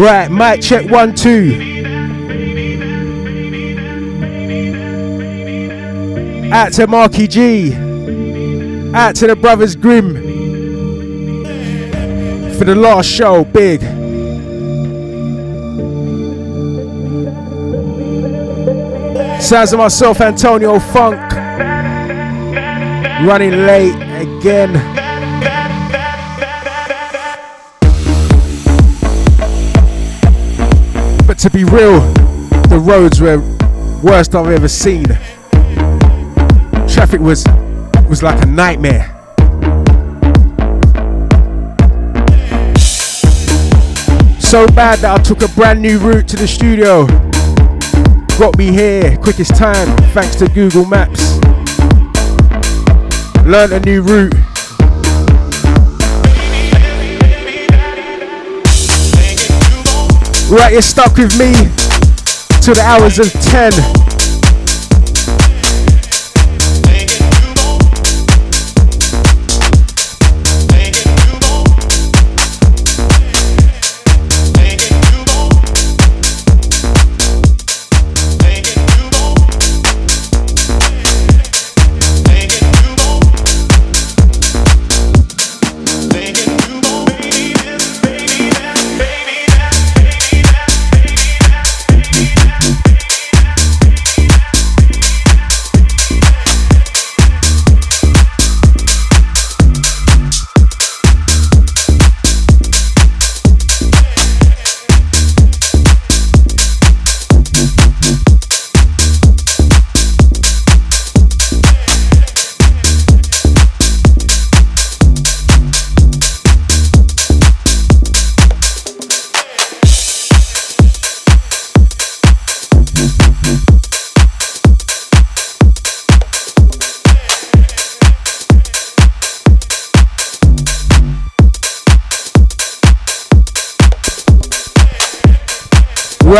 Right, mic check one, two. Out to Marky G. Out to the Brothers Grimm. For the last show, big. Sounds of myself, Antonio Funk. Running late again. But to be real, the roads were worst I've ever seen. Traffic was was like a nightmare. So bad that I took a brand new route to the studio. Got me here quickest time thanks to Google Maps. Learned a new route. Right, you're stuck with me till the hours of 10.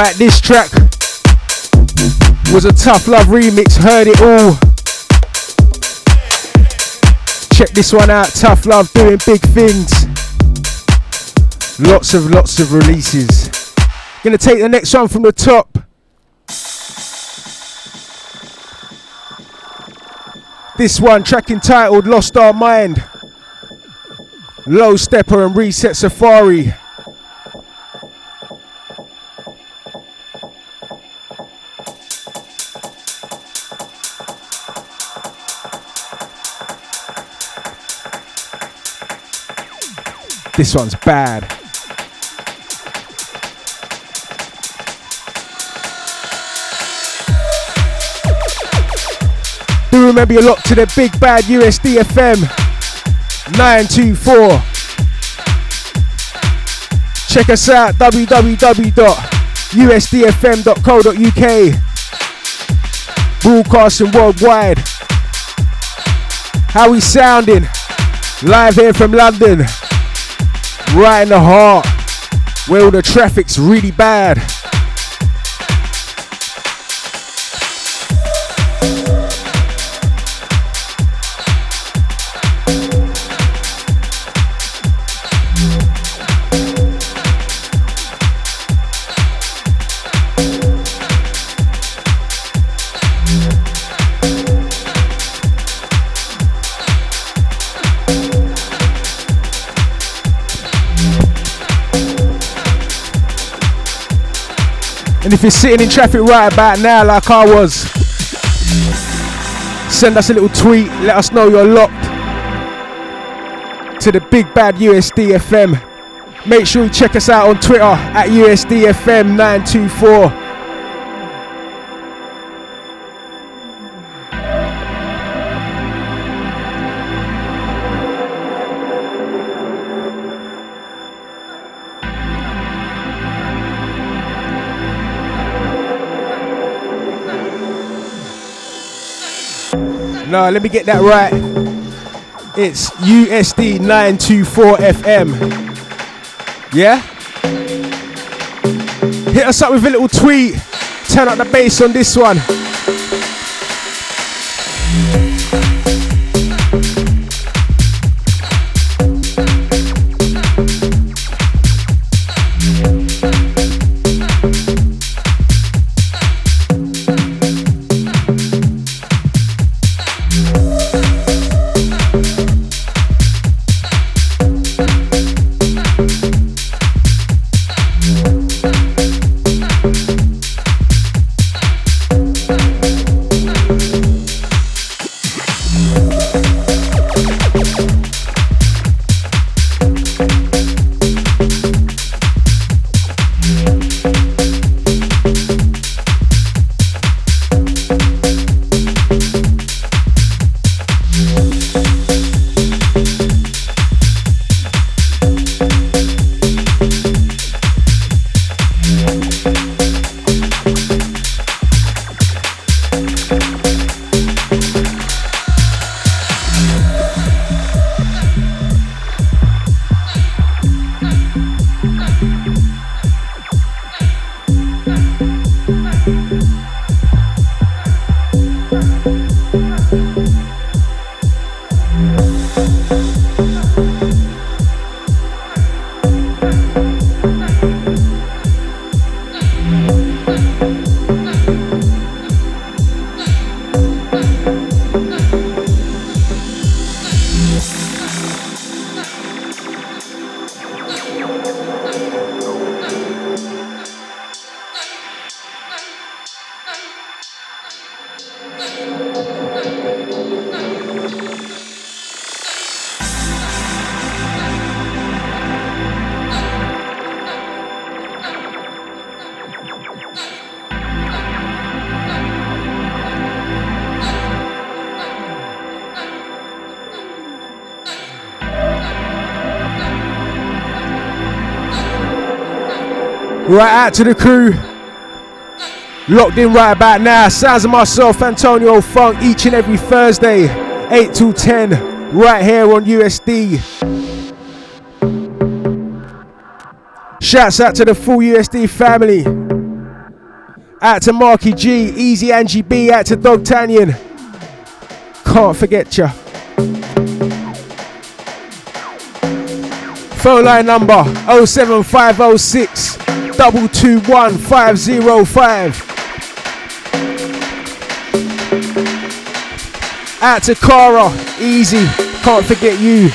Right, this track was a tough love remix, heard it all. Check this one out, tough love doing big things. Lots of lots of releases. Gonna take the next one from the top. This one, track entitled Lost Our Mind. Low Steppa and Reset Safari. This one's bad. Do remember you're locked to the big bad USD FM 924. Check us out www.usdfm.co.uk. Broadcasting worldwide. How we sounding? Live here from London right in the heart where all the traffic's really bad. If you're sitting in traffic right about now, like I was, send us a little tweet, let us know you're locked to the big bad USD FM. Make sure you check us out on Twitter at USDFM924. No, let me get that right. It's USD 924 FM. Yeah? Hit us up with a little tweet. Turn up the bass on this one. Right out to the crew. Locked in right about now. Sounds of myself, Antonio Funk, each and every Thursday, 8 to 10, right here on USD. Shouts out to the full USD family. Out to Marky G, Easy Angie B, out to Dog Tanyan. Can't forget ya. Phone line number 07506 double two one five zero five. Out to Cara, easy, can't forget you.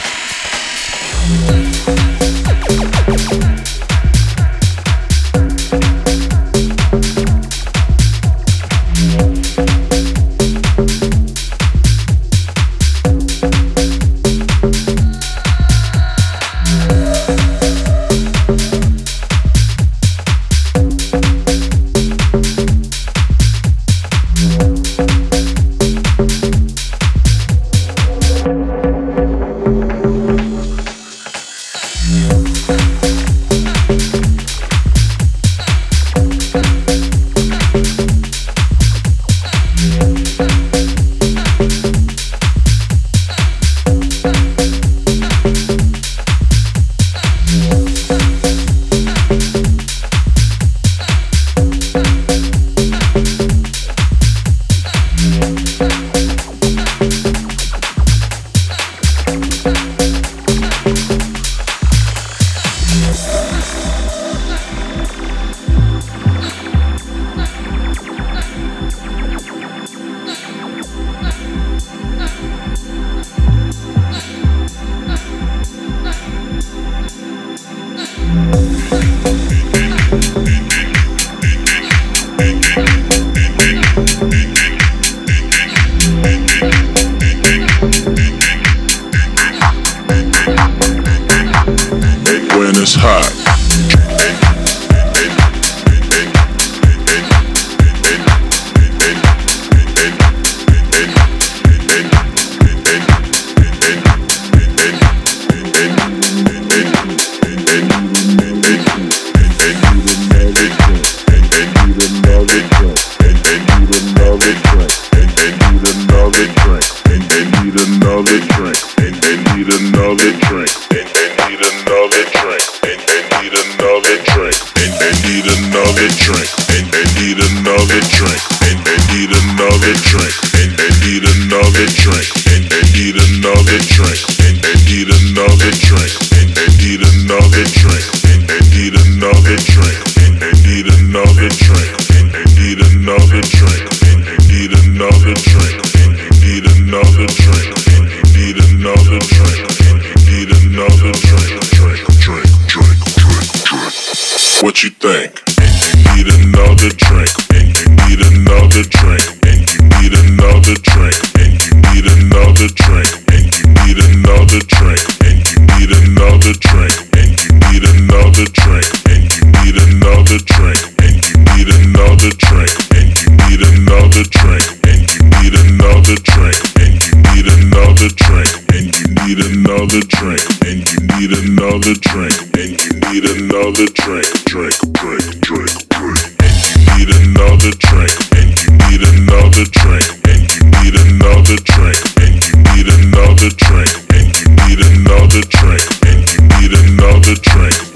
need another drink, and you need another drink, drink, drink, drink, drink. And you need another drink, and you need another drink, and you need another drink, and you need another drink, and you need another drink, and you need another drink.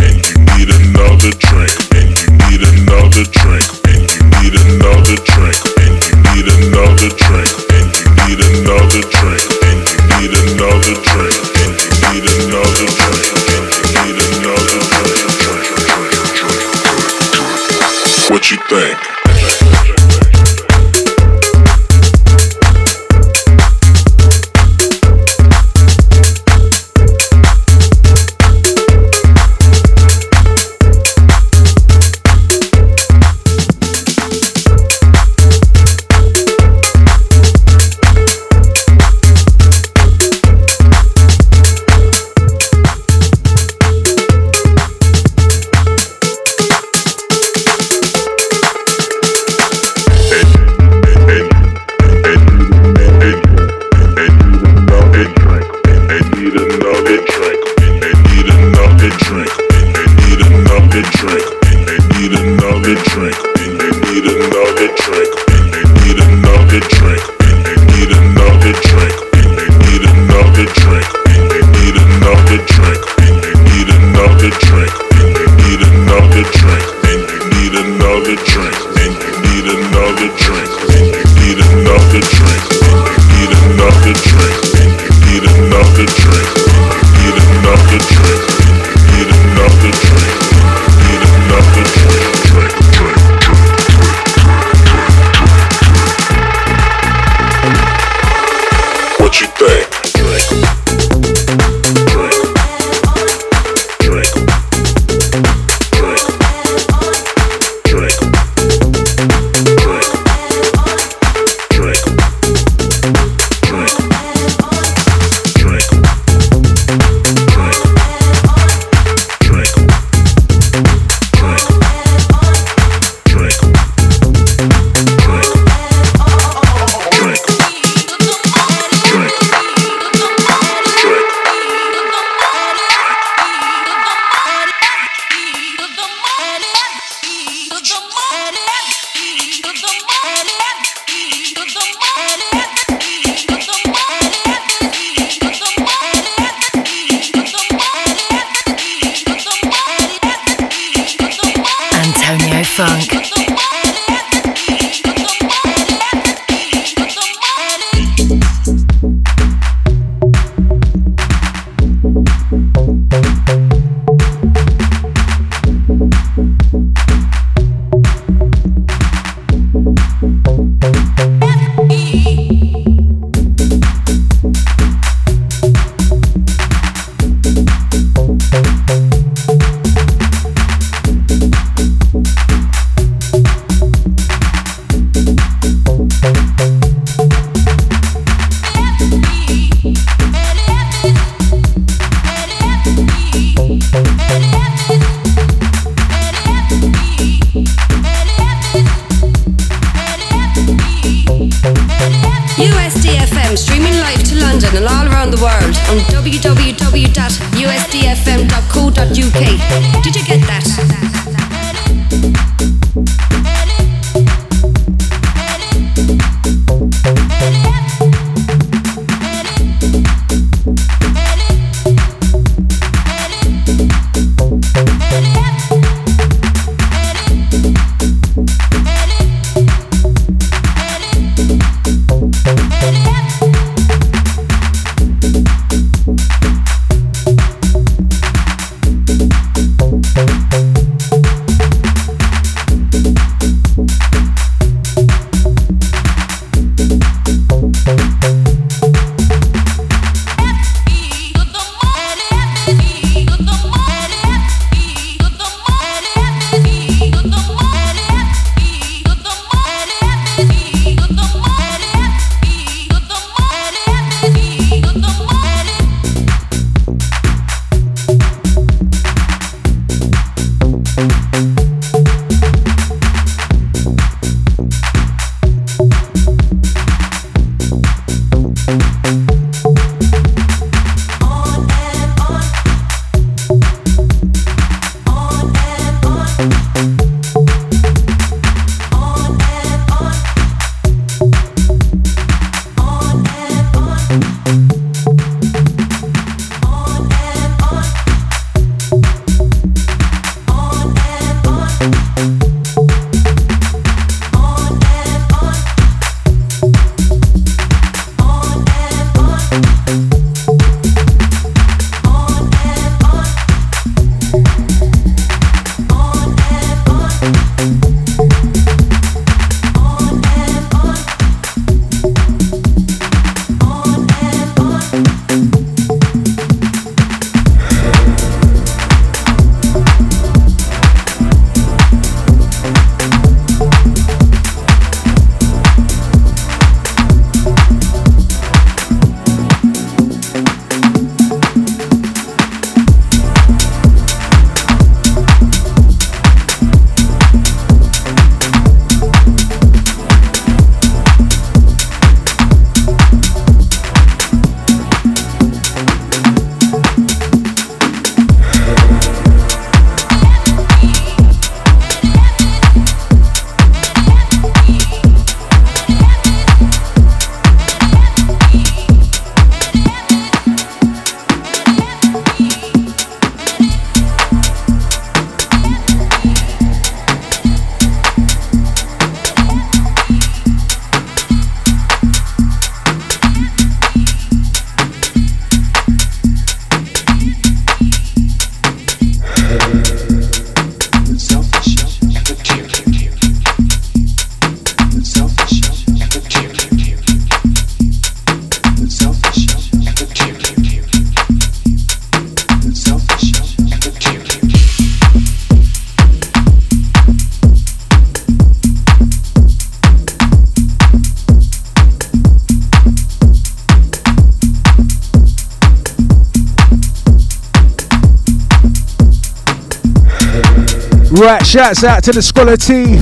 Right, shouts out to the Scholar T.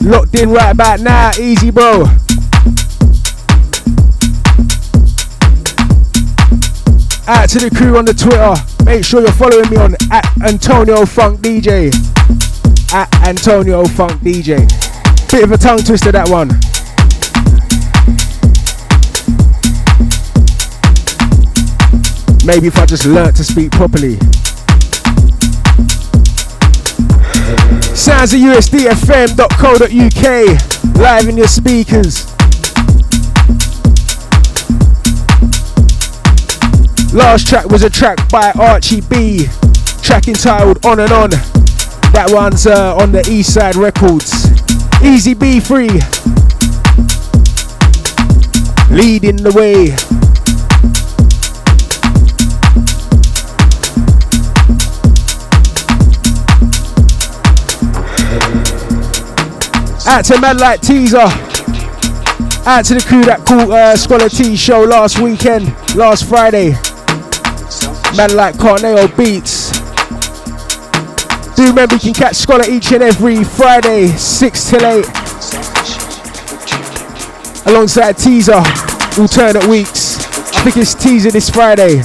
Locked in right about now. Easy, bro. Out to the crew on the Twitter. Make sure you're following me on at Antonio Funk DJ. At Antonio Funk DJ. Bit of a tongue twister that one. Maybe if I just learnt to speak properly. Sounds of USDFM.co.uk. Live in your speakers. Last track was a track by Archie B. Track entitled On and On. That one's uh, on the East Side Records. Easy B free. Leading the way. Out to man like Teaser. Out to the crew that called uh, Scholar T show last weekend, last Friday. Man like Corneo Beats. Do remember you can catch Scholar each and every Friday, 6 till 8. Alongside Teaser, alternate weeks. I think it's Teaser this Friday.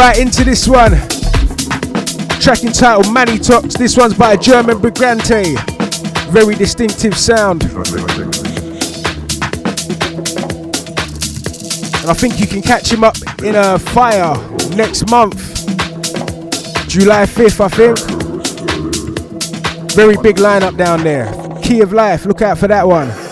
Right into this one. Track entitled Manny Talks. This one's by a German Brigante. Very distinctive sound. And I think you can catch him up in a fire next month. July 5th, I think. Very big lineup down there. Key of Life, look out for that one.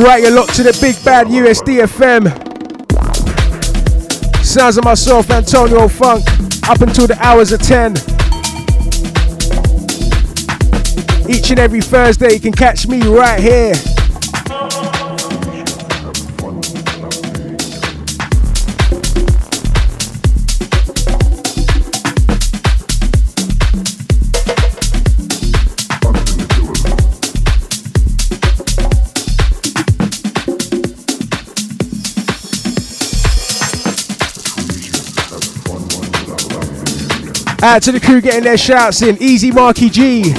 Right, you're locked to the big bad USD FM. Sounds of myself, Antonio Funk, up until the hours of 10. Each and every Thursday, you can catch me right here. Out to the crew getting their shouts in. Easy Marky G.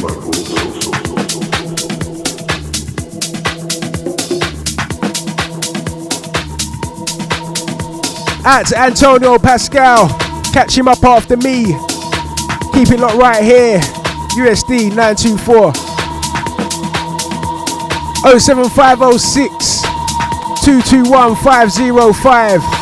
Out to Antonio Pascal. Catch him up after me. Keep it locked right here. USD 924. 07506 221 505.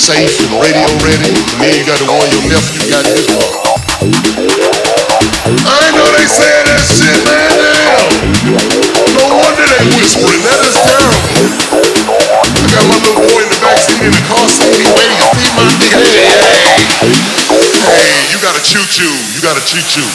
Safe and radio ready. Then you got the one your nephew got in his car. I know they saying that shit, man. Damn. No wonder they whispering. That is terrible. I got my little boy in the backseat in the car seat. He waiting to see my nigga. Hey, hey, you got a choo choo. You got a choo choo.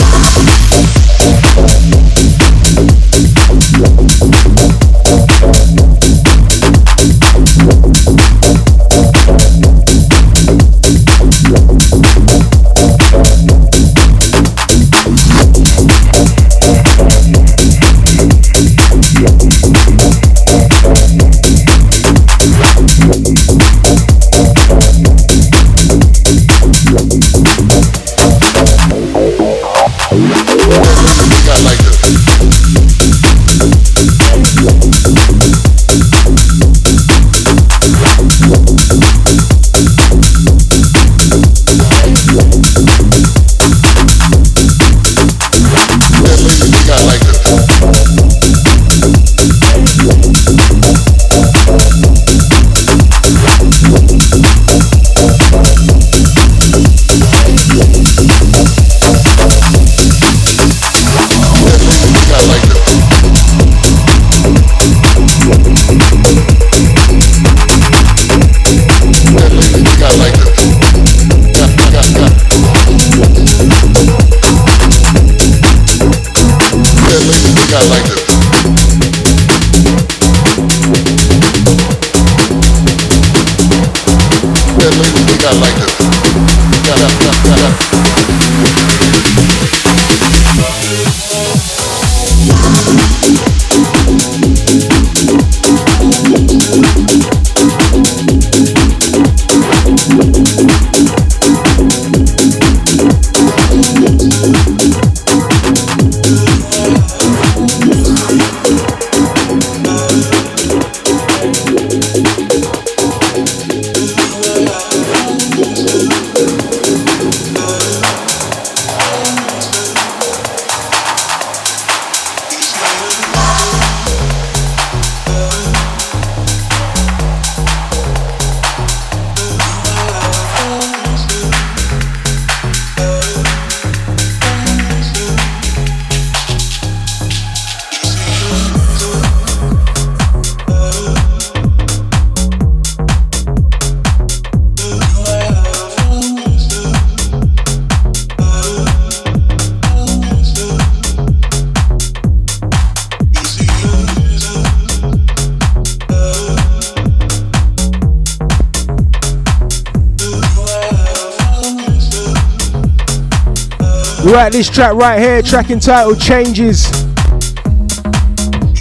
Right, this track right here, track entitled Changes.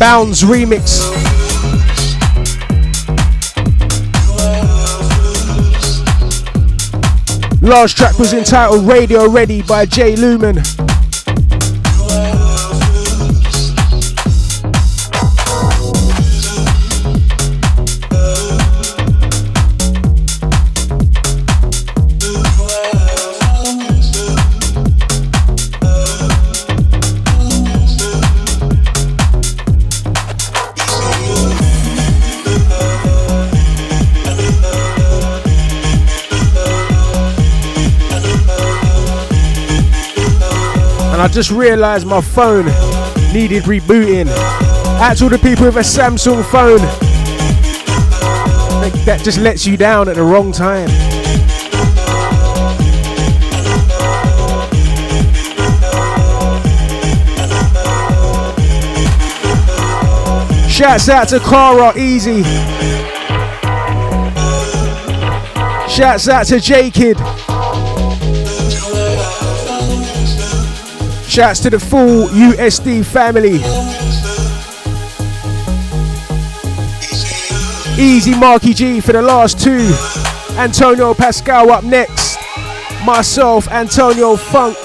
Bounds remix. Last track was entitled Radio Ready by Jay Lumen. I just realised my phone needed rebooting. To all the people with a Samsung phone. That just lets you down at the wrong time. Shouts out to Cara Easy. Shouts out to J Kid. Shouts to the full USD family. Easy Marky G for the last two. Antonio Pascal up next. Myself, Antonio Funk.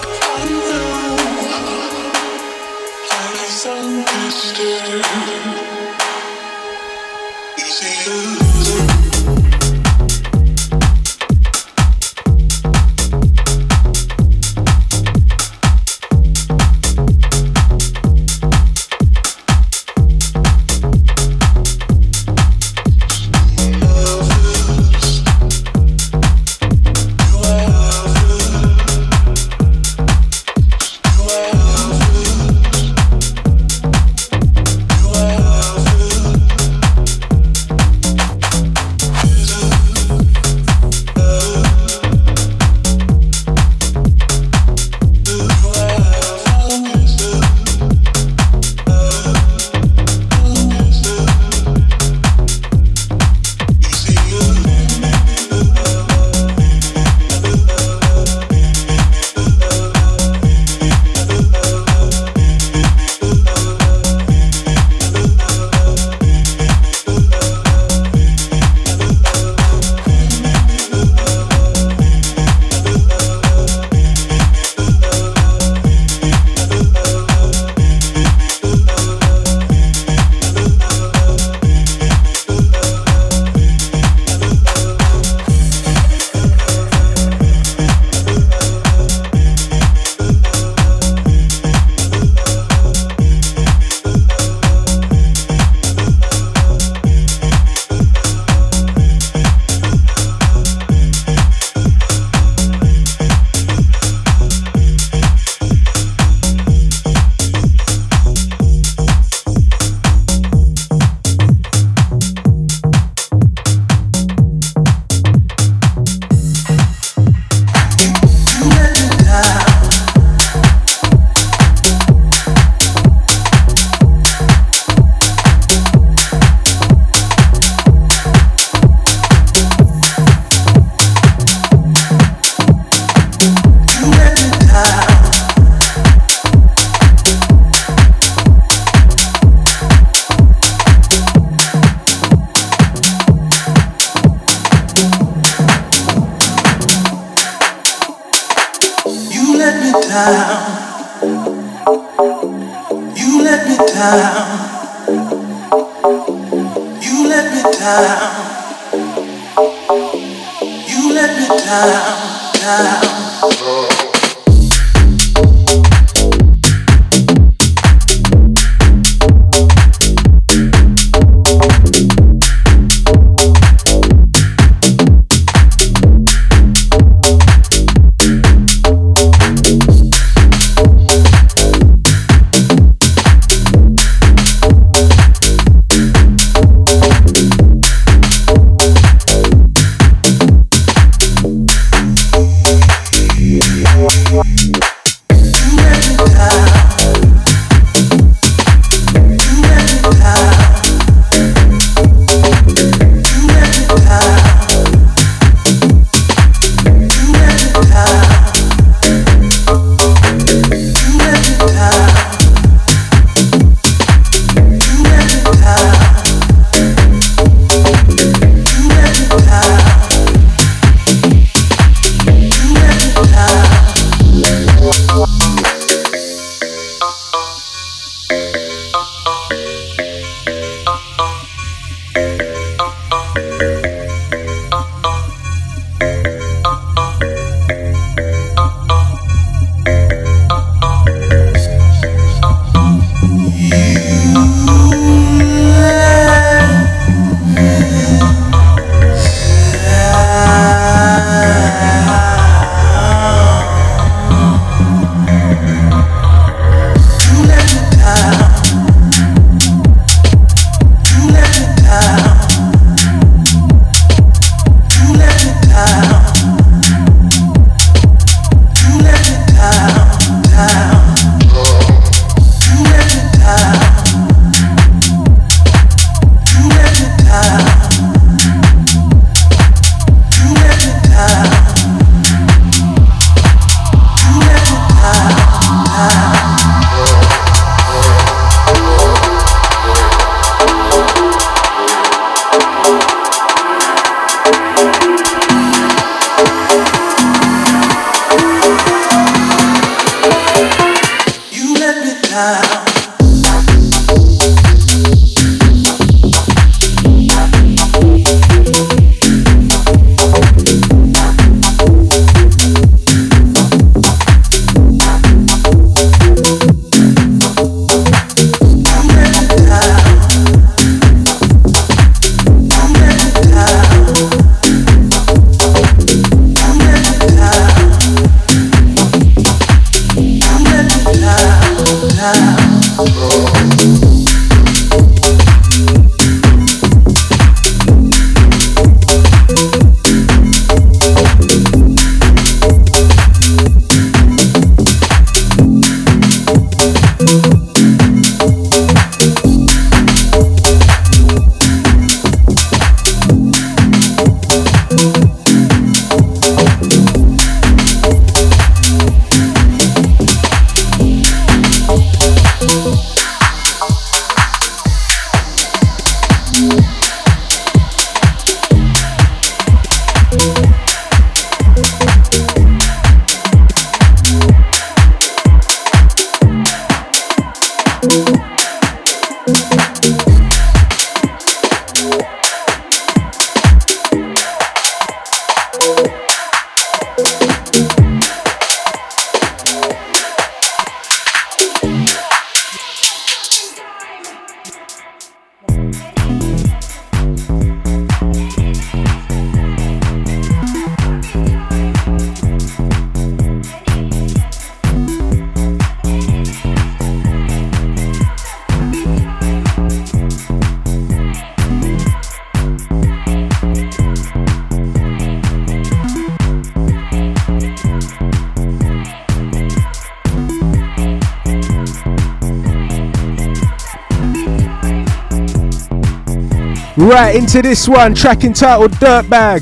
Right into this one, track entitled Dirtbag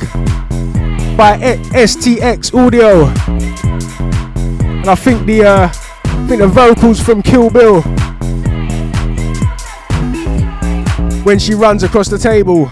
by STX Audio. And I think the uh, I think the vocals from Kill Bill when she runs across the table.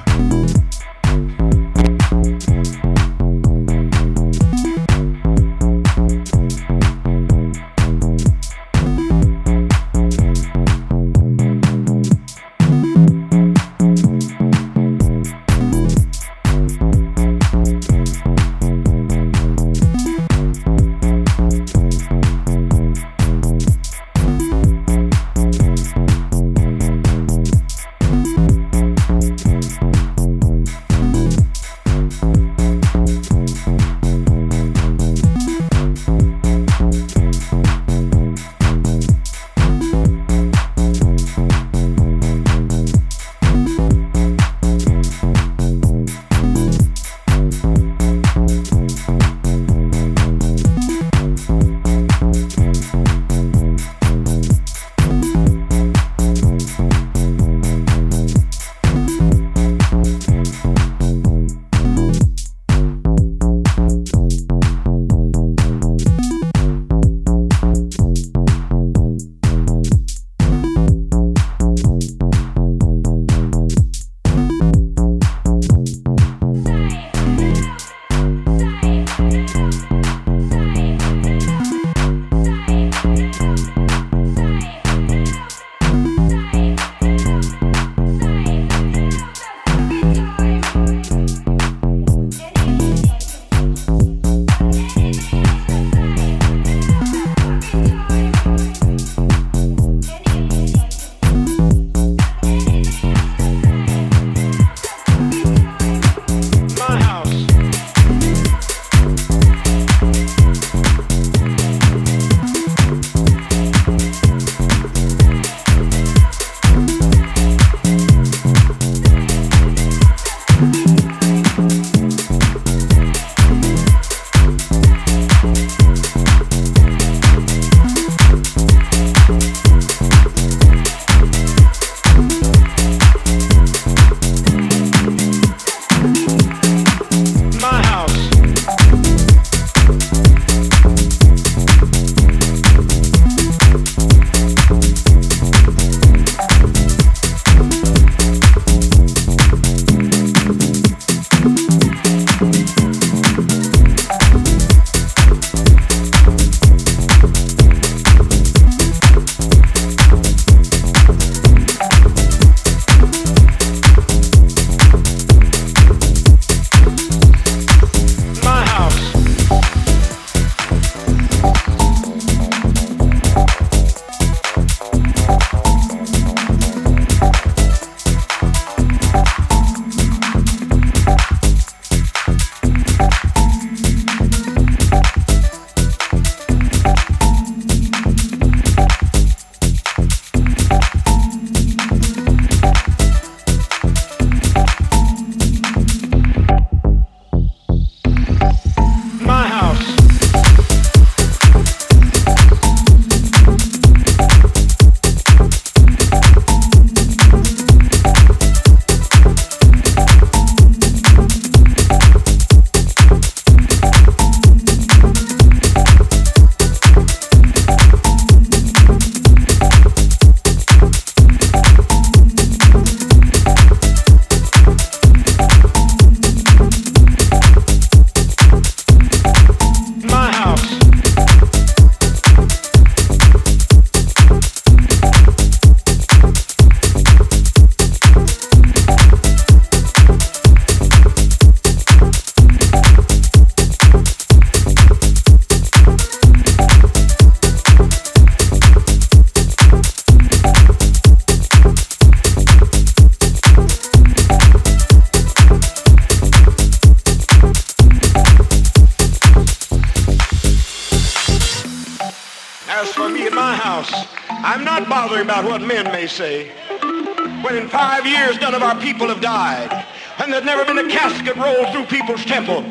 Through people's temple.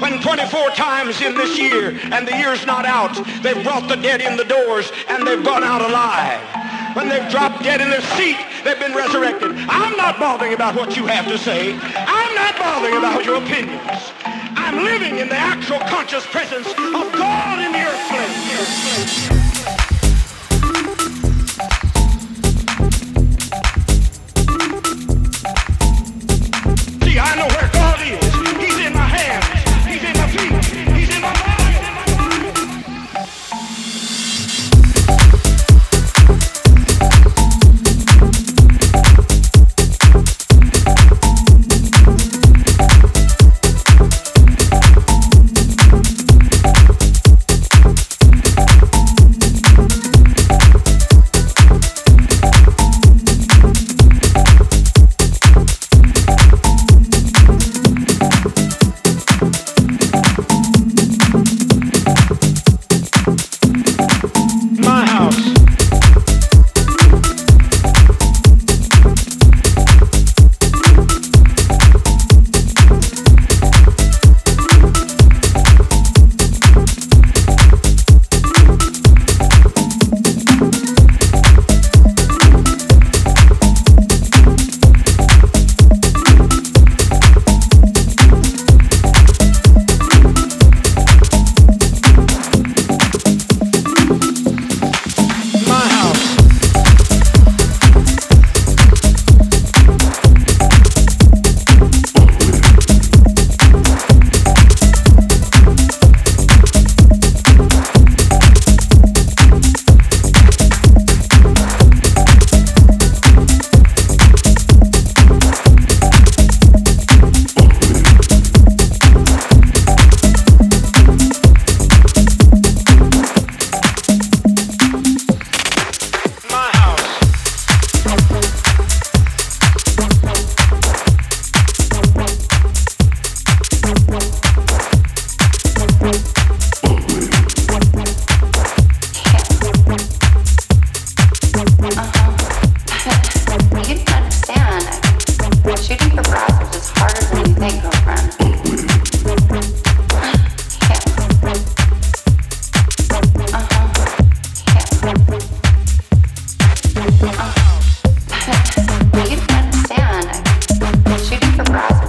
When 24 times in this year, and the year's not out, they've brought the dead in the doors and they've gone out alive. When they've dropped dead in their seat, they've been resurrected. I'm not bothering about what you have to say. I'm not bothering about your opinions. I'm living in the actual conscious presence of God in the earth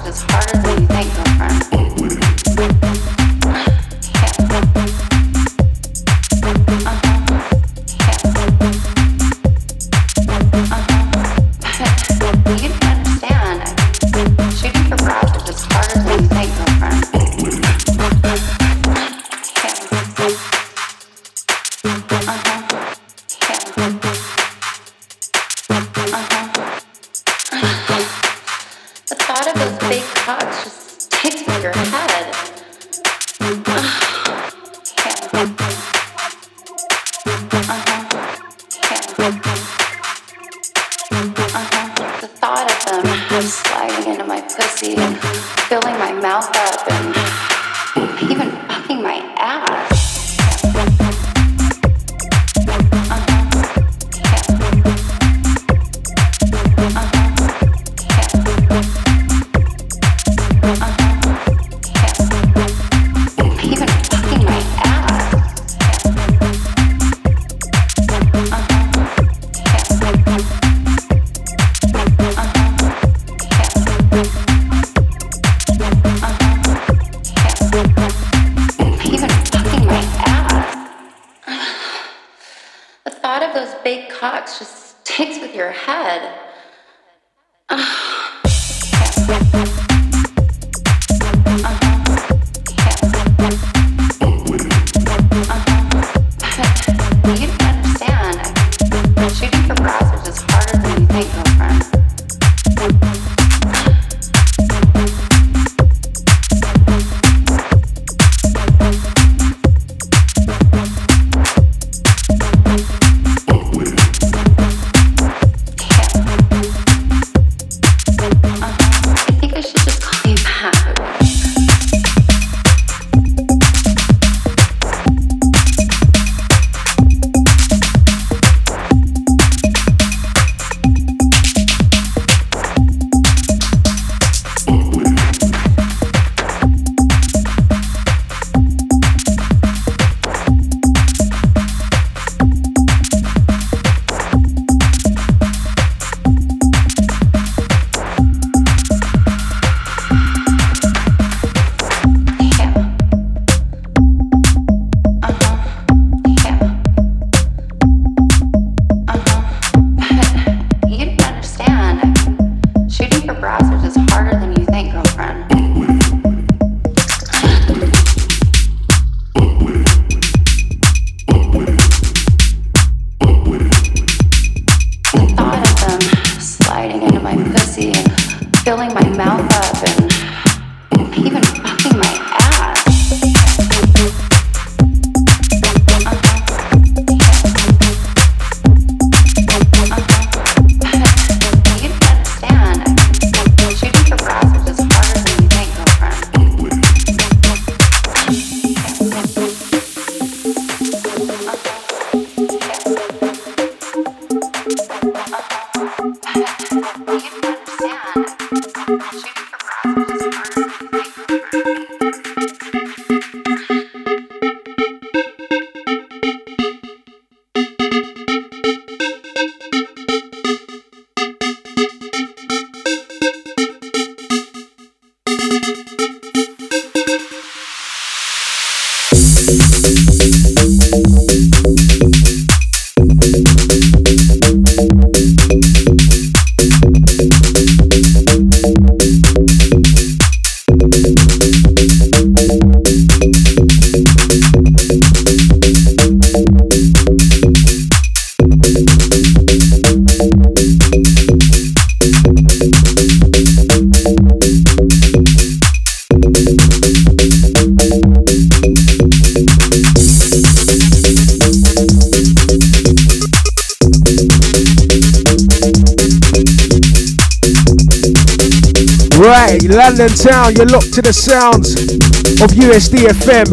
it's harder than you think. London town, you're locked to the sounds of USDFM.co.uk.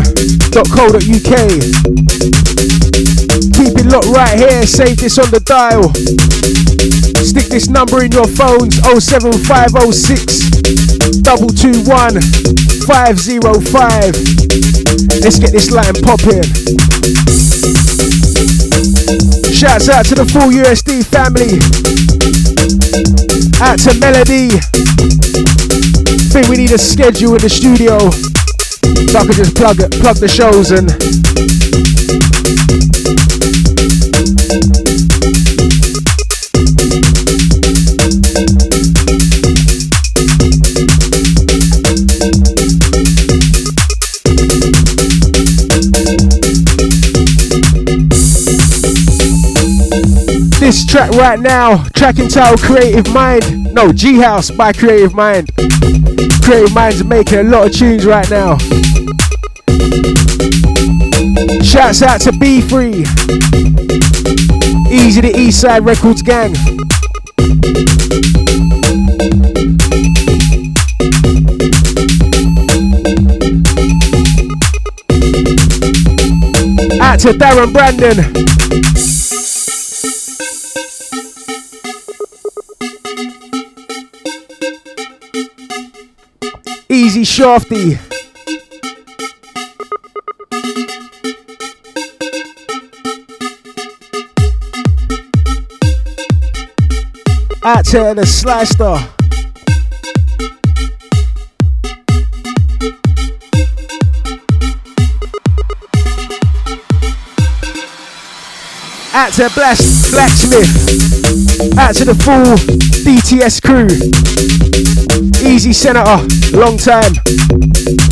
Keep it locked right here, save this on the dial. Stick this number in your phones 07506 221 505. Let's get this and popping. Shouts out to the full USD family. Out to Melody think we need a schedule in the studio so I can just plug it, plug the shows and This track right now, track entitled Creative Mind. No, G House by Creative Mind. Creative Minds making a lot of tunes right now. Shouts out to B3. Easy to Eastside Records Gang. Out to Darren Brandon. Shafty. To the Slicer. Out to Blast Blacksmith. Out to the full DTS crew. Easy Senator, long time.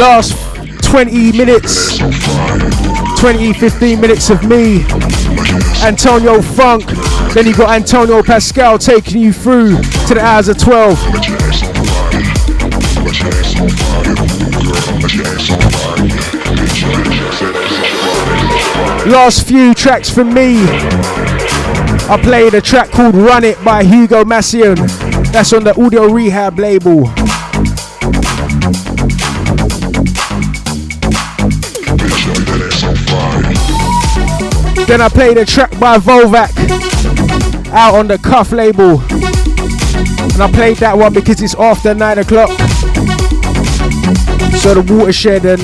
Last 20 minutes, 20, 15 minutes of me, Antonio Funk. Then you got Antonio Pascal taking you through to the hours of 12. Last few tracks from me. I played a track called Run It by Hugo Massien. That's on the Audio Rehab label. Then I played a track by Volvac out on the Cuff label. And I played that one because it's after 9 o'clock. So the watershed and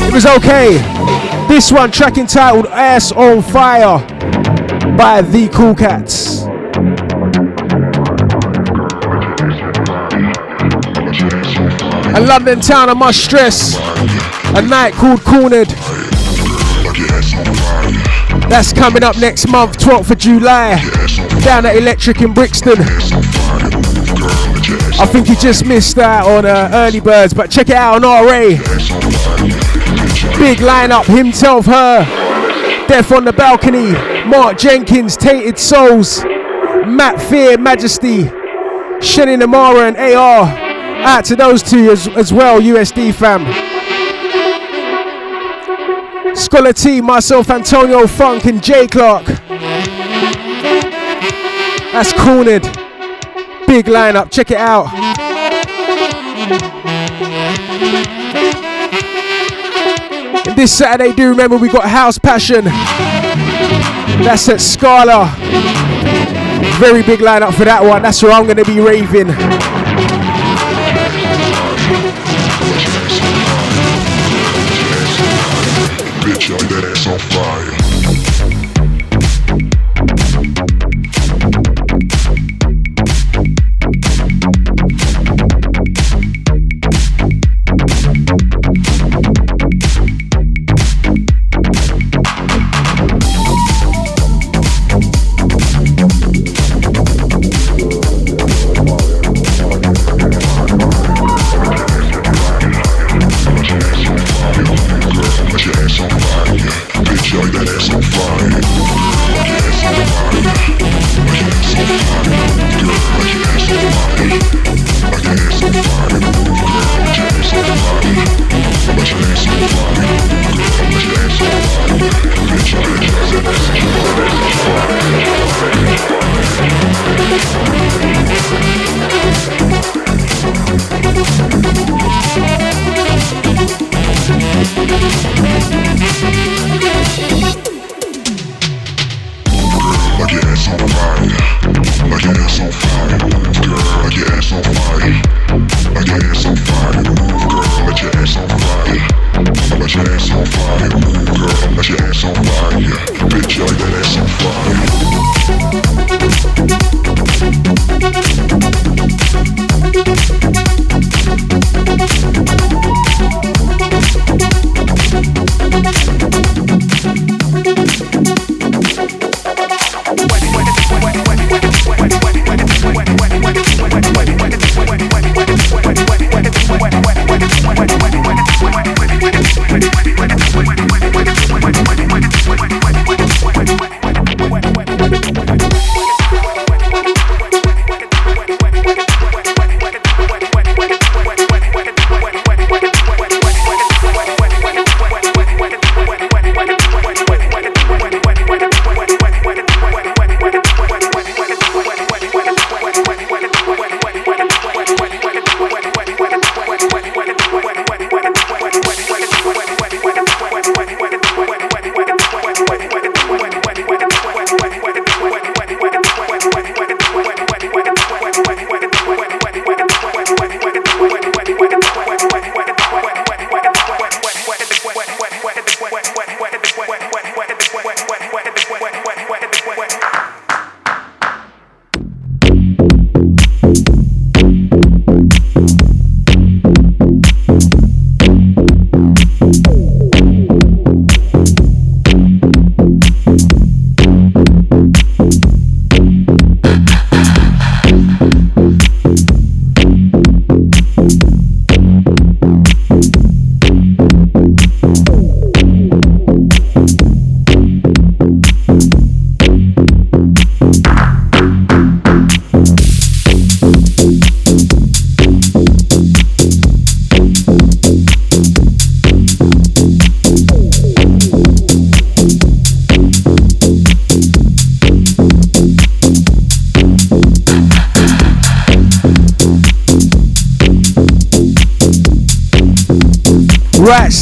it was okay. This one track entitled Ass on Fire by The Cool Cats. A London town I must stress. A night called Cornered. That's coming up next month, 12th of July, down at Electric in Brixton. I think you just missed that on uh, Early Birds, but check it out on RA. Big lineup, himself, her, Death on the Balcony, Mark Jenkins, Tainted Souls, Matt Fear, Majesty, Shannon Amara, and AR. Out to those two as, as well, USD fam. Scholar T, myself, Antonio Funk, and Jay Clark. That's cornered. Big lineup, check it out. And this Saturday, do remember we got House Passion. That's at Scala. Very big lineup for that one. That's where I'm going to be raving. Bitch, that ass on fire.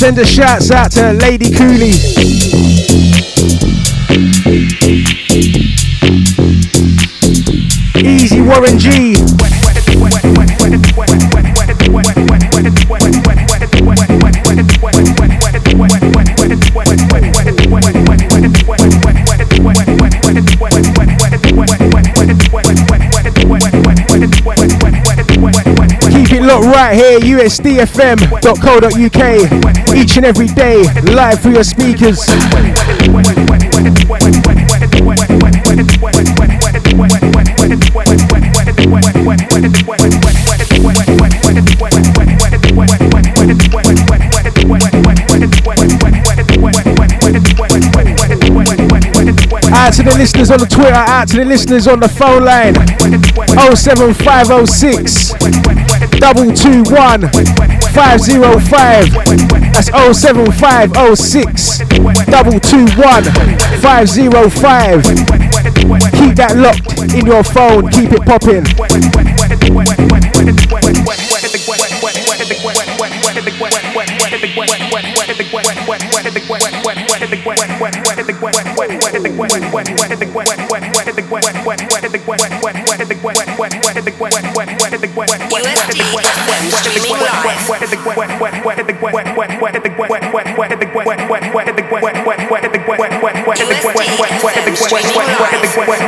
Send a shouts out to Lady Cooley. Locked right here, usdfm.co.uk. Each and every day, live through your speakers. Out to the listeners on the Twitter, out to the listeners on the phone line. 07506 Double two one five zero five. That's 07506 221 Keep that locked in your phone, keep it popping. Wet, wet,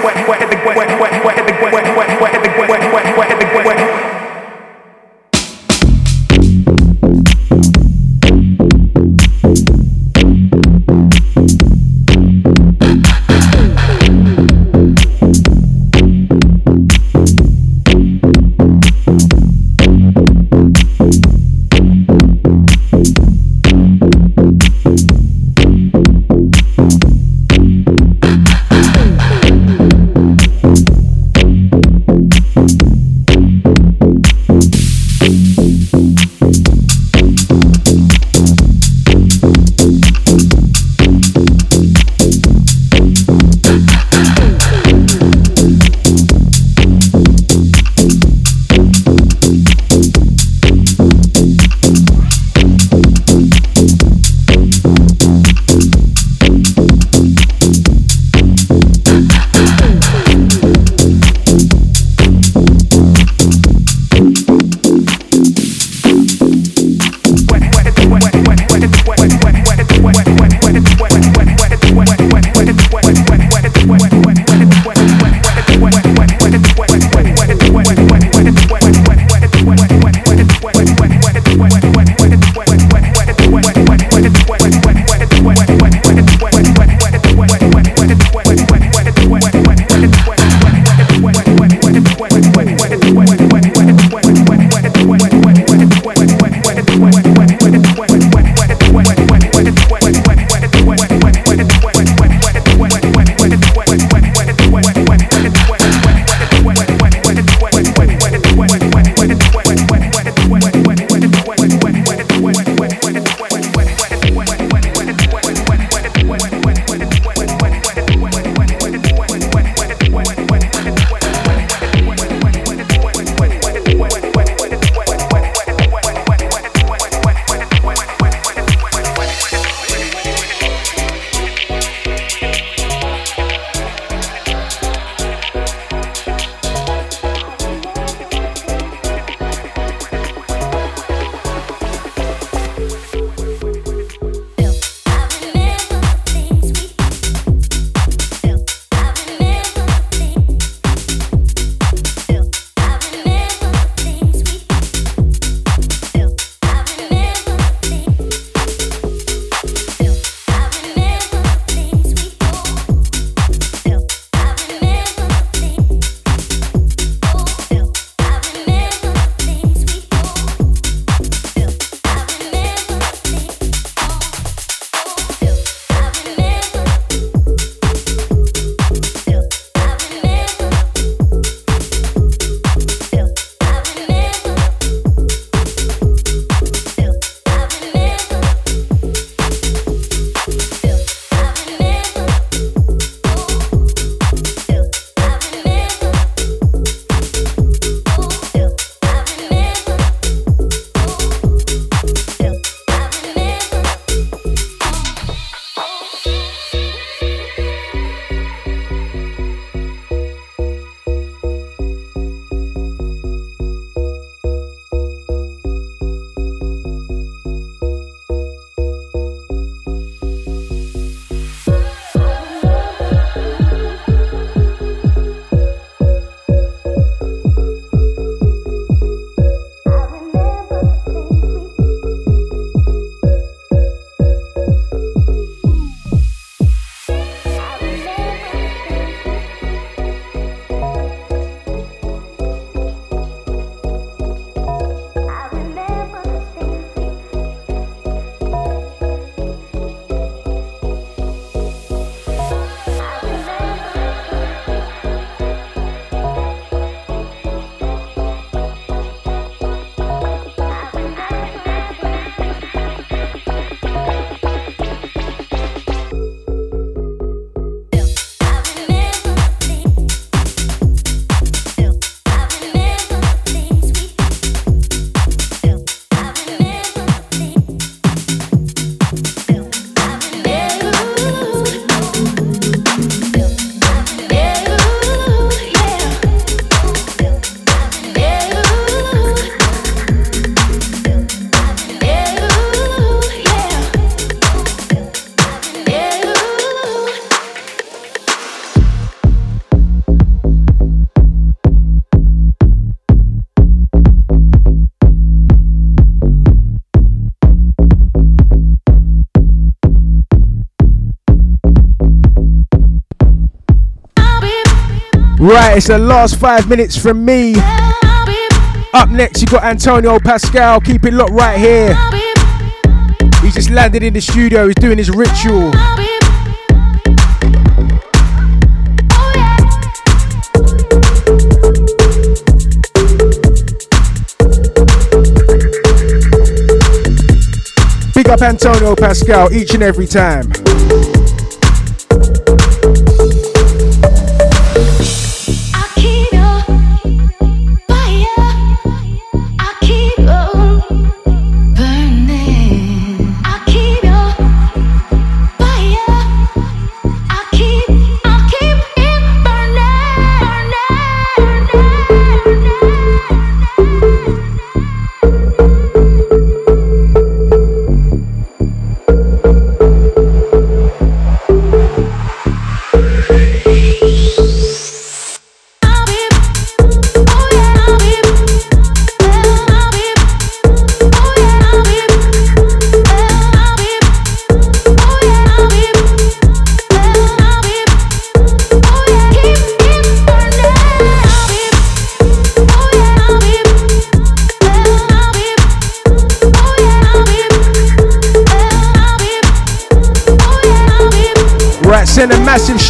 wet, Right, it's the last five minutes from me. Up next, you got Antonio Pascal. Keep it locked right here. He just landed in the studio. He's doing his ritual. Big up Antonio Pascal each and every time.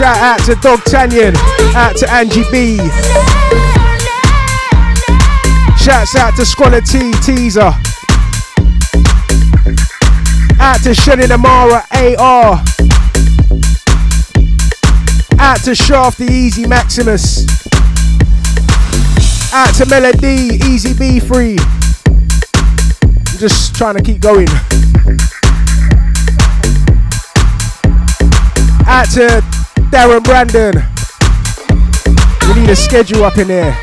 Shout out to Dog Tanyan, out to Angie B. Shouts out to Squalor T, Teaser. Out to Shannon Amara, AR. Out to Shaft, the Easy Maximus. Out to Melody, Easy B Free. I'm just trying to keep going. Out to Darren Brandon. We need a schedule up in there.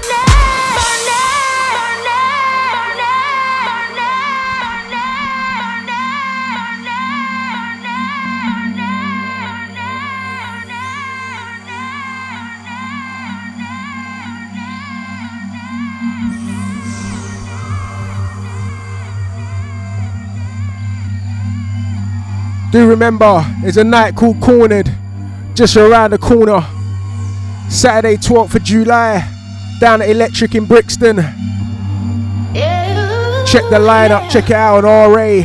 Do remember, it's a night called Cornered just around the corner. Saturday, 12th of July, down at Electric in Brixton. Check the lineup, check it out on RA.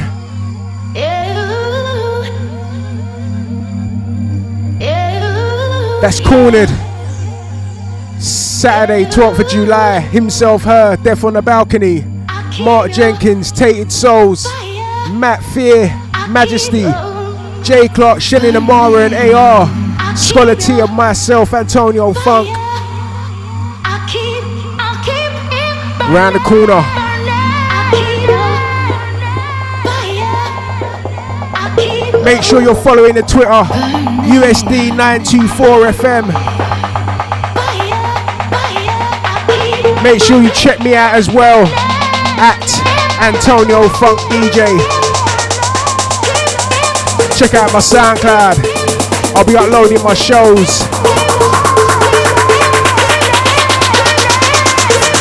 That's cornered. Saturday, 12th of July, himself, her, Death on the Balcony. Mark Jenkins, Tainted Souls, Matt Fear, Majesty, J Clark, Shannon Amara, and AR. Squalor T of myself, Antonio Funk. Round the corner. Make sure you're following the Twitter, USD924FM. Make sure you check me out as well at Antonio Funk DJ. Check out my SoundCloud. I'll be uploading my shows.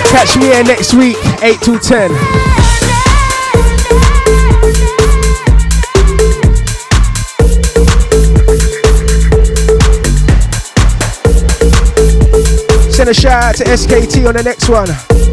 Catch me here next week, 8 to 10. Send a shout out to SKT on the next one.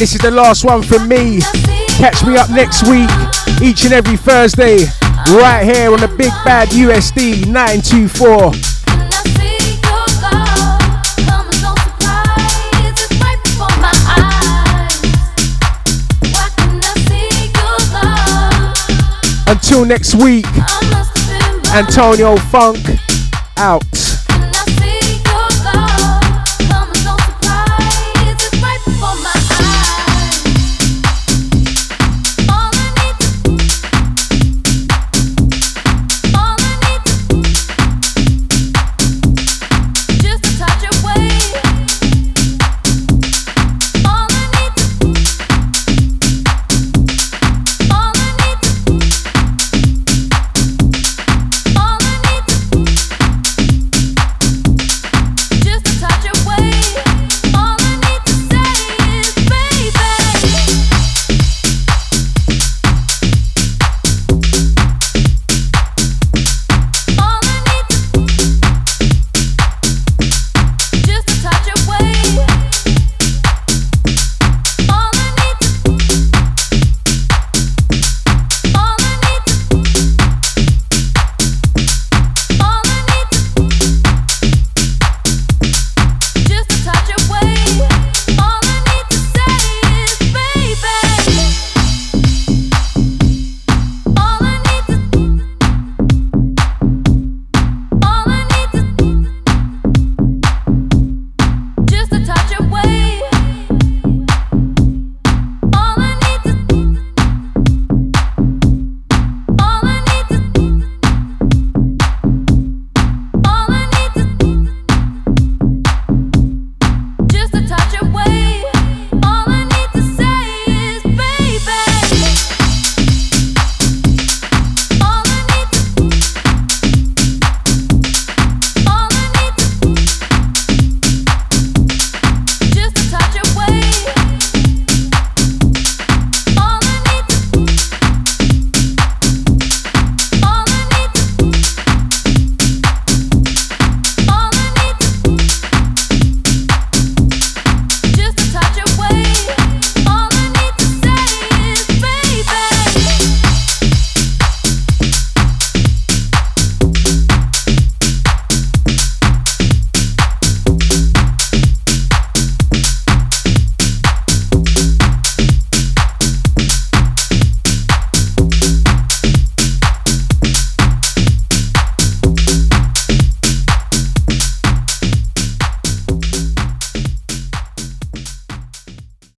This is the last one from me. Catch me up next week, each and every Thursday, right here on the Big Bad USD 924. Until next week, Antonio Funk out.